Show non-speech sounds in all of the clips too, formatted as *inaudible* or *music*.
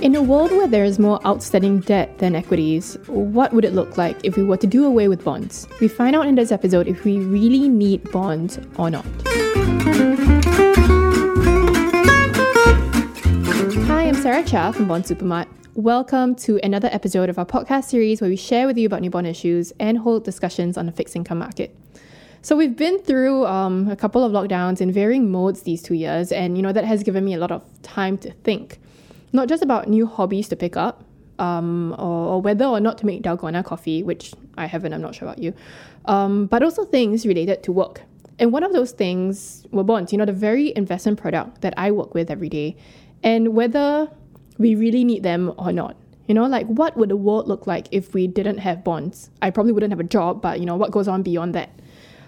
In a world where there is more outstanding debt than equities, what would it look like if we were to do away with bonds? We find out in this episode if we really need bonds or not. Hi, I'm Sarah Chia from Bond Supermart. Welcome to another episode of our podcast series where we share with you about new bond issues and hold discussions on the fixed income market. So we've been through um, a couple of lockdowns in varying modes these two years, and you know that has given me a lot of time to think not just about new hobbies to pick up, um, or, or, whether or not to make dalgona coffee, which I haven't, I'm not sure about you, um, but also things related to work. And one of those things were bonds, you know, the very investment product that I work with every day, and whether we really need them or not. You know, like what would the world look like if we didn't have bonds? I probably wouldn't have a job, but you know, what goes on beyond that?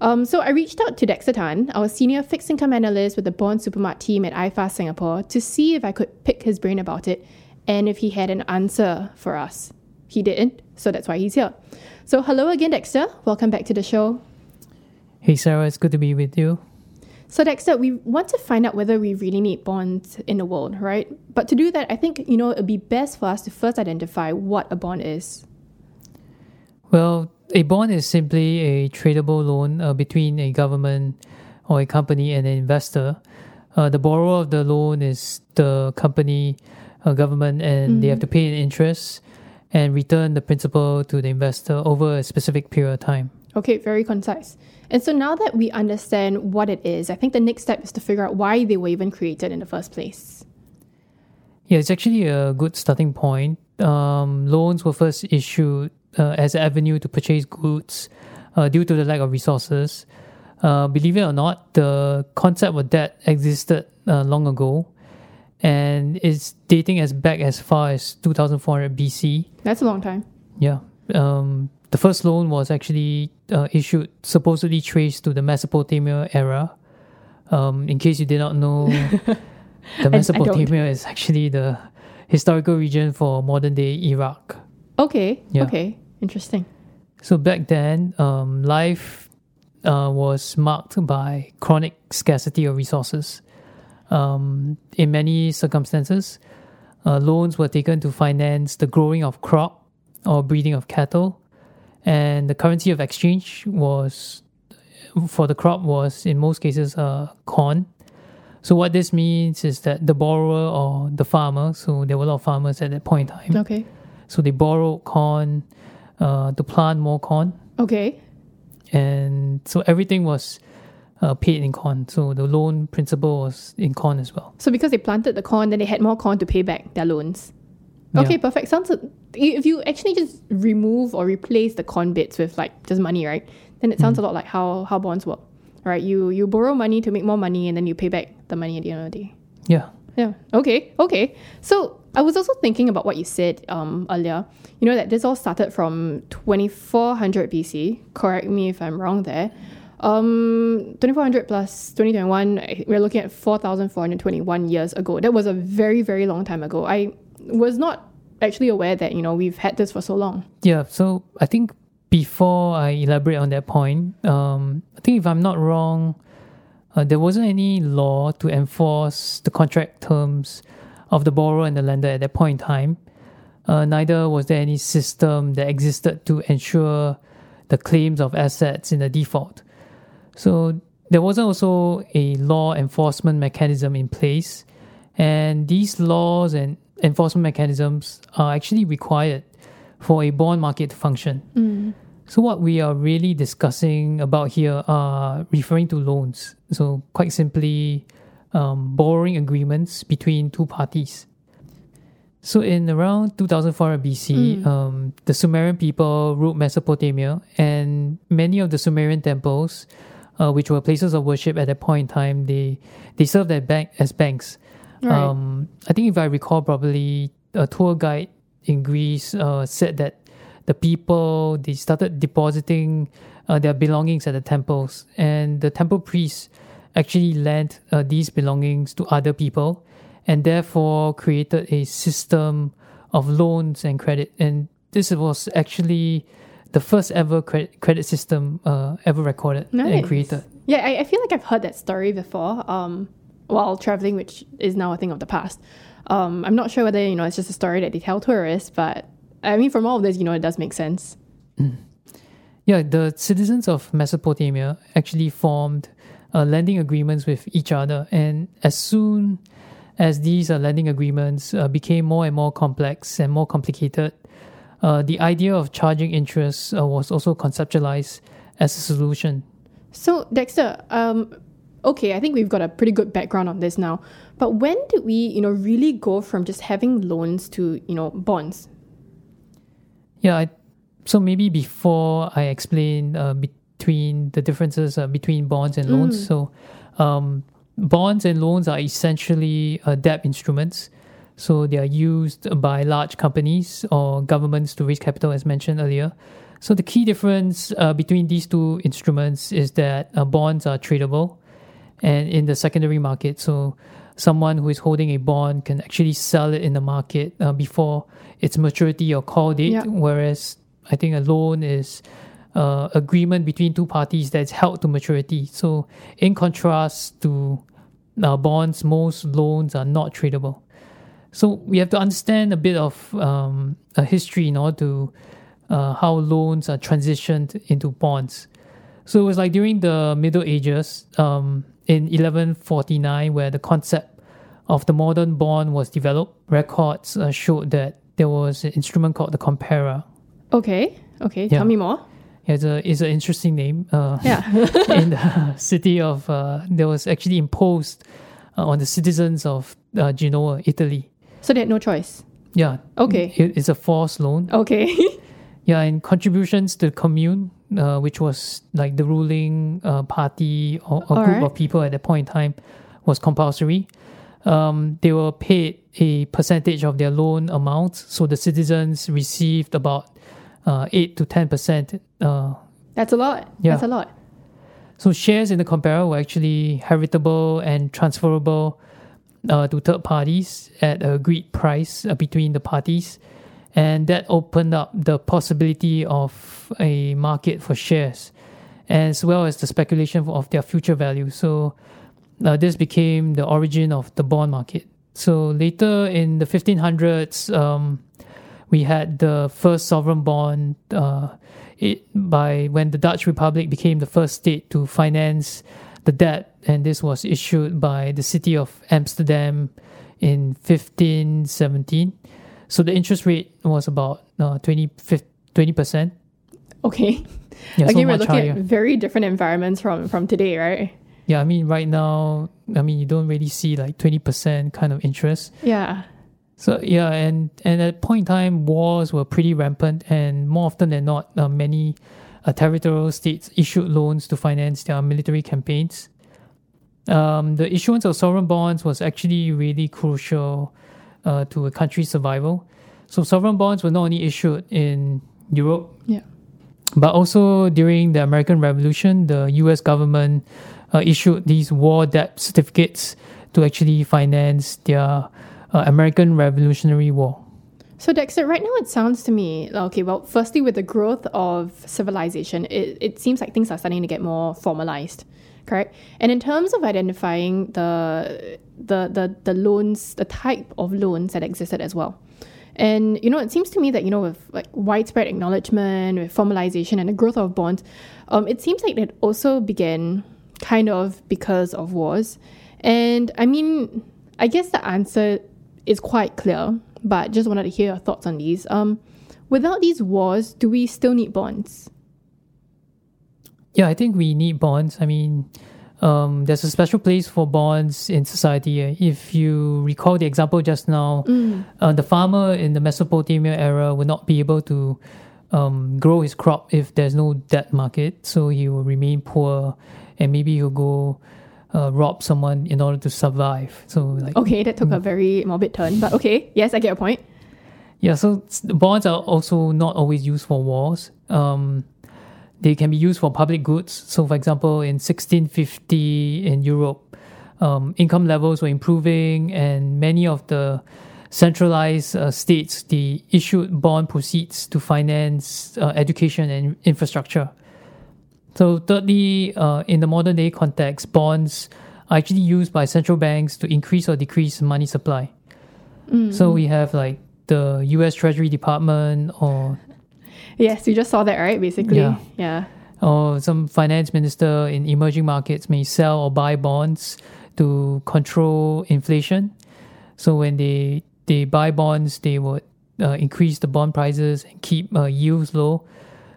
Um, so I reached out to Dexter Tan, our senior fixed income analyst with the Bond Supermart team at iFAST Singapore, to see if I could pick his brain about it and if he had an answer for us. He didn't, so that's why he's here. So hello again, Dexter. Welcome back to the show. Hey, Sarah. It's good to be with you. So, Dexter, we want to find out whether we really need bonds in the world, right? But to do that, I think, you know, it'd be best for us to first identify what a bond is. Well, a bond is simply a tradable loan uh, between a government or a company and an investor. Uh, the borrower of the loan is the company, uh, government, and mm. they have to pay an interest and return the principal to the investor over a specific period of time. Okay, very concise. And so now that we understand what it is, I think the next step is to figure out why they were even created in the first place. Yeah, it's actually a good starting point. Um, loans were first issued uh, as an avenue to purchase goods uh, due to the lack of resources. Uh, believe it or not, the concept of debt existed uh, long ago and it's dating as back as far as 2400 BC. That's a long time. Yeah. Um, the first loan was actually uh, issued, supposedly traced to the Mesopotamia era. Um, in case you did not know, *laughs* the Mesopotamia is actually the historical region for modern day Iraq. Okay. Yeah. Okay. Interesting. So back then, um, life uh, was marked by chronic scarcity of resources. Um, in many circumstances, uh, loans were taken to finance the growing of crop or breeding of cattle, and the currency of exchange was for the crop was in most cases uh, corn. So what this means is that the borrower or the farmer, so there were a lot of farmers at that point in time. Okay. So they borrowed corn uh, to plant more corn. Okay. And so everything was uh, paid in corn. So the loan principal was in corn as well. So because they planted the corn, then they had more corn to pay back their loans. Okay, yeah. perfect. Sounds if you actually just remove or replace the corn bits with like just money, right? Then it sounds mm. a lot like how how bonds work. Right? You you borrow money to make more money and then you pay back the money at the end of the day. Yeah. Yeah. Okay. Okay. So I was also thinking about what you said um, earlier. You know that this all started from 2400 BC. Correct me if I'm wrong there. Um, 2400 plus 2021, we're looking at 4421 years ago. That was a very, very long time ago. I was not actually aware that, you know, we've had this for so long. Yeah, so I think before I elaborate on that point, um, I think if I'm not wrong, uh, there wasn't any law to enforce the contract terms of the borrower and the lender at that point in time. Uh, neither was there any system that existed to ensure the claims of assets in the default. So there wasn't also a law enforcement mechanism in place, and these laws and enforcement mechanisms are actually required for a bond market to function. Mm. So what we are really discussing about here are referring to loans. So quite simply, um, borrowing agreements between two parties. So in around 2400 BC, mm. um, the Sumerian people ruled Mesopotamia, and many of the Sumerian temples, uh, which were places of worship at that point in time, they they served as, bank, as banks. Right. Um, I think if I recall properly, a tour guide in Greece uh, said that the people they started depositing uh, their belongings at the temples, and the temple priests actually lent uh, these belongings to other people, and therefore created a system of loans and credit. And this was actually the first ever credit credit system uh, ever recorded nice. and created. Yeah, I, I feel like I've heard that story before. Um, while traveling, which is now a thing of the past. Um, I'm not sure whether you know it's just a story that they tell tourists, but I mean, from all of this, you know, it does make sense. Mm. Yeah, the citizens of Mesopotamia actually formed uh, lending agreements with each other, and as soon as these uh, lending agreements uh, became more and more complex and more complicated, uh, the idea of charging interest uh, was also conceptualized as a solution. So, Dexter, um, okay, I think we've got a pretty good background on this now. But when did we, you know, really go from just having loans to, you know, bonds? Yeah, I, so maybe before I explain uh, between the differences uh, between bonds and loans. Mm. So, um, bonds and loans are essentially uh, debt instruments. So they are used by large companies or governments to raise capital, as mentioned earlier. So the key difference uh, between these two instruments is that uh, bonds are tradable, and in the secondary market. So someone who is holding a bond can actually sell it in the market uh, before its maturity or call date. Yeah. Whereas I think a loan is uh, agreement between two parties that's held to maturity. So in contrast to uh, bonds, most loans are not tradable. So we have to understand a bit of um, a history in order to uh, how loans are transitioned into bonds. So it was like during the Middle Ages, um, in 1149, where the concept of the modern bond was developed, records uh, showed that there was an instrument called the compera. Okay, okay, yeah. tell me more. Yeah, it's, a, it's an interesting name. Uh, yeah. *laughs* in the city of, uh, there was actually imposed uh, on the citizens of uh, Genoa, Italy. So they had no choice? Yeah. Okay. It, it's a forced loan. Okay. *laughs* yeah, and contributions to the commune uh, which was like the ruling uh, party or, or group right. of people at that point in time, was compulsory. Um, they were paid a percentage of their loan amount, so the citizens received about uh, eight to ten percent. Uh, That's a lot. Yeah. That's a lot. So shares in the compera were actually heritable and transferable uh, to third parties at a agreed price uh, between the parties and that opened up the possibility of a market for shares as well as the speculation of their future value. So uh, this became the origin of the bond market. So later in the 1500s um, we had the first sovereign bond uh, it, by when the Dutch Republic became the first state to finance the debt, and this was issued by the city of Amsterdam in 1517. So the interest rate was about uh, 20 percent. Okay. Yeah, Again, so we're looking higher. at very different environments from from today, right? Yeah, I mean, right now, I mean, you don't really see like twenty percent kind of interest. Yeah. So yeah, and and at point in time, wars were pretty rampant, and more often than not, uh, many uh, territorial states issued loans to finance their military campaigns. Um, the issuance of sovereign bonds was actually really crucial uh, to a country's survival. So sovereign bonds were not only issued in Europe, yeah. but also during the American Revolution, the U.S. government uh, issued these war debt certificates to actually finance their uh, American Revolutionary War. So Dexter, right now it sounds to me okay. Well, firstly, with the growth of civilization, it, it seems like things are starting to get more formalized correct? And in terms of identifying the the the the loans, the type of loans that existed as well. And you know, it seems to me that you know, with like widespread acknowledgement, with formalization, and the growth of bonds, um, it seems like it also began kind of because of wars. And I mean, I guess the answer is quite clear, but just wanted to hear your thoughts on these. Um, without these wars, do we still need bonds? Yeah, I think we need bonds. I mean, um, there's a special place for bonds in society. If you recall the example just now, mm. uh, the farmer in the Mesopotamia era would not be able to um, grow his crop if there's no debt market, so he will remain poor, and maybe he'll go uh, rob someone in order to survive. So, like, okay, that took mm. a very morbid turn, but okay, yes, I get your point. Yeah, so bonds are also not always used for wars. Um, they can be used for public goods. So, for example, in 1650 in Europe, um, income levels were improving, and many of the centralized uh, states they issued bond proceeds to finance uh, education and infrastructure. So thirdly, uh, in the modern day context, bonds are actually used by central banks to increase or decrease money supply. So we have like the U.S. Treasury Department or Yes, you just saw that, right? Basically. Yeah. Yeah. or some finance minister in emerging markets may sell or buy bonds to control inflation. So when they they buy bonds, they would uh, increase the bond prices and keep uh, yields low.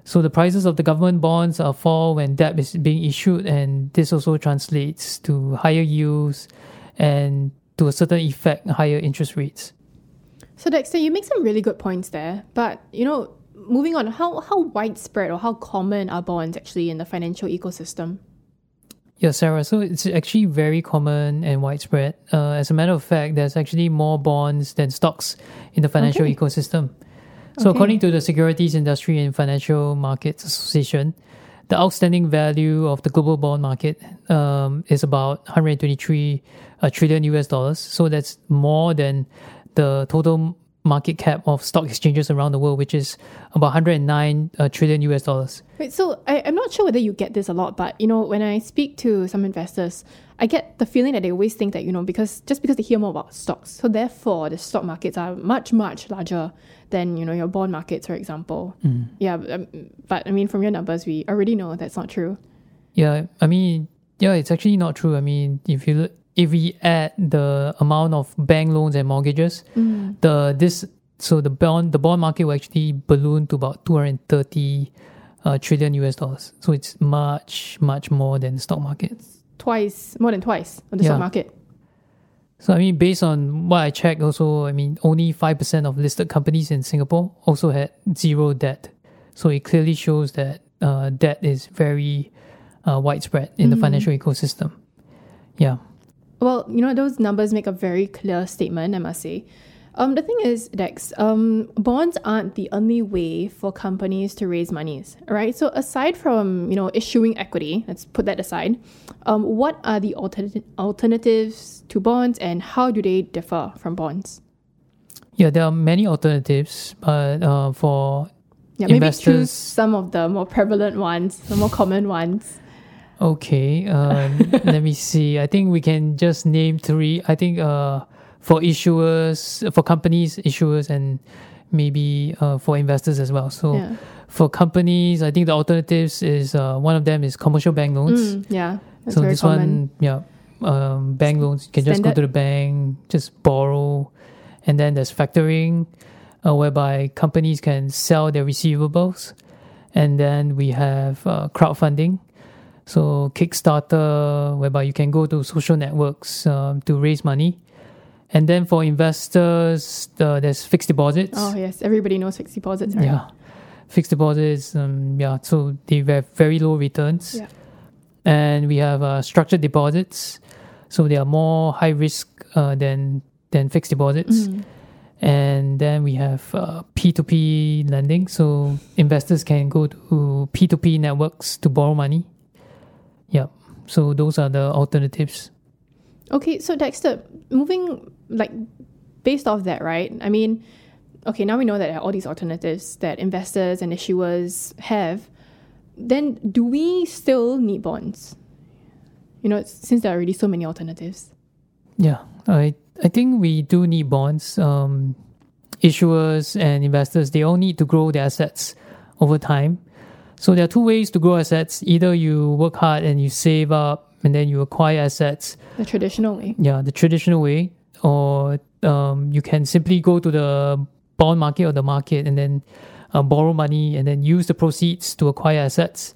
So the prices of the government bonds uh, fall when debt is being issued, and this also translates to higher yields and to a certain effect, higher interest rates. So Dexter, you make some really good points there. But you know, moving on, how how widespread or how common are bonds actually in the financial ecosystem? Yeah, Sarah. So it's actually very common and widespread. Uh, as a matter of fact, there's actually more bonds than stocks in the financial Okay. ecosystem. So, Okay. according to the Securities Industry and Financial Markets Association, the outstanding value of the global bond market um, is about 123 uh, trillion US dollars. So that's more than the total market cap of stock exchanges around the world, which is about 109 uh, trillion US dollars. Wait, so I, I'm not sure whether you get this a lot, but you know, when I speak to some investors, I get the feeling that they always think that, you know, because just because they hear more about stocks, so therefore the stock markets are much, much larger than, you know, your bond markets, for example. Yeah, but, um, but I mean, from your numbers, we already know that's not true. Yeah, I mean, yeah, it's actually not true. I mean, if you look, if we add the amount of bank loans and mortgages, the this so the bond the bond market will actually balloon to about 230 uh, trillion US dollars. So it's much much more than the stock market. Twice, more than twice on the Yeah. stock market. So I mean, based on what I checked, also I mean, only five percent of listed companies in Singapore also had zero debt. So it clearly shows that uh, debt is very uh, widespread in the financial ecosystem. Yeah. Well, you know, those numbers make a very clear statement, I must say. Um, the thing is, Dex, um, bonds aren't the only way for companies to raise monies, right? So aside from, you know, issuing equity, let's put that aside, um, what are the alternati- alternatives to bonds and how do they differ from bonds? Yeah, there are many alternatives, but uh, for Yeah, maybe choose some of the more prevalent ones, the more common ones. okay, um, *laughs* let me see. I think we can just name three. I think uh, for issuers, for companies, issuers, and maybe uh, for investors as well. So Yeah. for companies, I think the alternatives is uh, one of them is commercial bank loans. Mm, yeah, so this common. one, yeah, um, bank loans. You can just go to the bank, just borrow, and then there's factoring, uh, whereby companies can sell their receivables, and then we have uh, crowdfunding. So Kickstarter, whereby you can go to social networks um, to raise money, and then for investors, uh, there's fixed deposits. Oh, yes, everybody knows fixed deposits, right? Yeah, fixed deposits. Um, yeah, so they have very low returns. Yeah. And we have uh, structured deposits, so they are more high risk uh, than than fixed deposits. Mm. And then we have uh, P2P lending, so investors can go to P2P networks to borrow money. Yep. So those are the alternatives. Okay, so Dexter, moving like based off that, right? I mean, okay, now we know that there are all these alternatives that investors and issuers have. Then do we still need bonds? You know, since there are already so many alternatives. Yeah, I I think we do need bonds. Um, issuers and investors they all need to grow their assets over time. So there are two ways to grow assets. Either you work hard and you save up, and then you acquire assets. The traditional way. Yeah, the traditional way, or um, you can simply go to the bond market or the market and then uh, borrow money and then use the proceeds to acquire assets.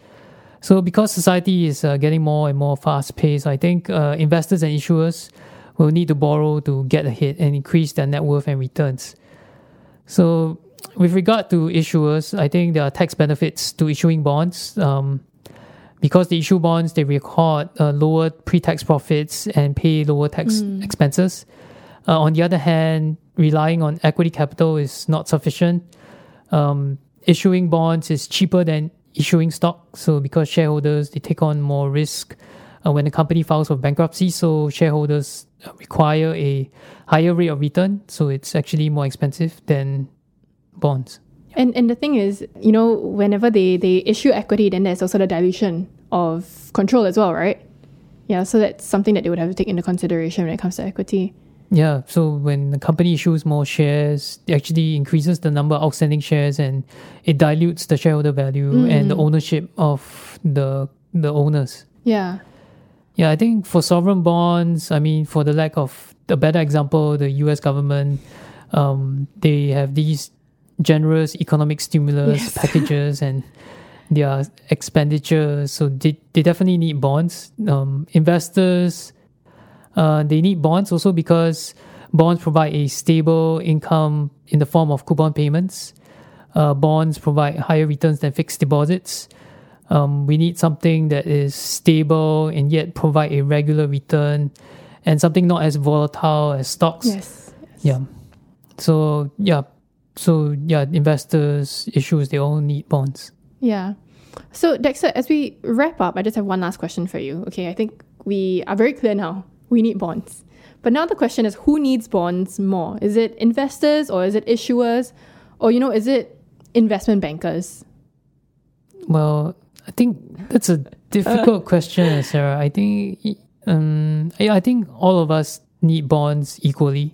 So because society is uh, getting more and more fast paced, I think uh, investors and issuers will need to borrow to get ahead and increase their net worth and returns. So with regard to issuers, I think there are tax benefits to issuing bonds. Um, because they issue bonds, they record uh, lower pre-tax profits and pay lower tax expenses. Uh, on the other hand, relying on equity capital is not sufficient. Um, issuing bonds is cheaper than issuing stock. So because shareholders they take on more risk uh, when the company files for bankruptcy, so shareholders uh, require a higher rate of return. So it's actually more expensive than bonds. And and the thing is, you know, whenever they, they issue equity, then there's also the dilution of control as well, right? Yeah, so that's something that they would have to take into consideration when it comes to equity. Yeah, so when the company issues more shares, it actually increases the number of outstanding shares and it dilutes the shareholder value and the ownership of the the owners. Yeah. Yeah, I think for sovereign bonds, I mean, for the lack of a better example, the US government, um, they have these generous economic stimulus Yes. packages and their expenditures. So they, they definitely need bonds. Um, investors, uh, they need bonds also because bonds provide a stable income in the form of coupon payments. Uh, bonds provide higher returns than fixed deposits. Um, we need something that is stable and yet provide a regular return and something not as volatile as stocks. Yes. Yeah. So yeah. So yeah, investors issues they all need bonds. Yeah. So, Dexter, as we wrap up, I just have one last question for you. Okay, I think we are very clear now. We need bonds. But now the question is who needs bonds more? Is it investors or is it issuers? Or, you know, is it investment bankers? Well, I think that's a difficult *laughs* question, Sarah. I think um yeah, I think all of us need bonds equally.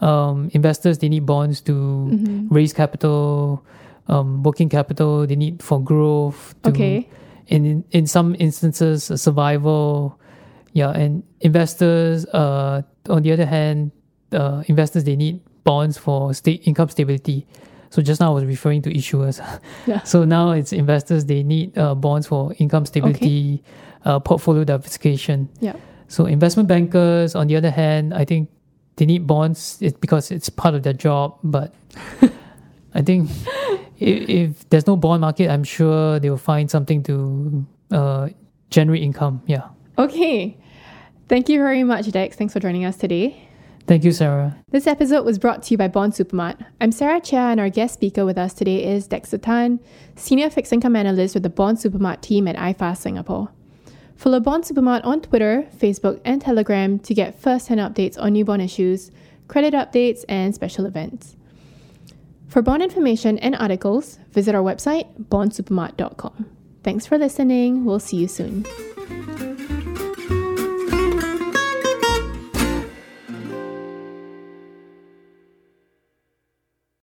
Um, investors they need bonds to Mm-hmm. raise capital, um, working capital. They need for growth. To, Okay. In, in some instances, uh, survival. Yeah, and investors. Uh, on the other hand, uh, investors they need bonds for state income stability. So just now I was referring to issuers. *laughs* Yeah. So now it's investors they need uh, bonds for income stability, uh, portfolio diversification. Yeah. So investment bankers, on the other hand, I think they need bonds because it's part of their job. But *laughs* I think if, if there's no bond market, I'm sure they will find something to uh, generate income. Yeah. Okay. Thank you very much, Dex. Thanks for joining us today. Thank you, Sarah. This episode was brought to you by Bond Supermart. I'm Sarah Chia, and our guest speaker with us today is Dexter Tan, Senior Fixed Income Analyst with the Bond Supermart team at iFast Singapore. Follow Bond Supermart on Twitter, Facebook, and Telegram to get first hand updates on new bond issues, credit updates, and special events. For bond information and articles, visit our website, bondsupermart.com. Thanks for listening. We'll see you soon.